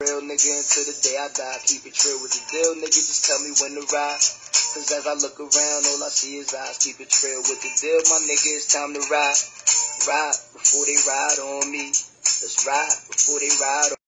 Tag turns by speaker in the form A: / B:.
A: Real nigga until the day I die. Keep it real with the deal, nigga. Just tell me when to ride. Cause as I look around, all I see is eyes. Keep it real with the deal, my nigga. It's time to ride. Ride before they ride on me. Let's ride before they ride on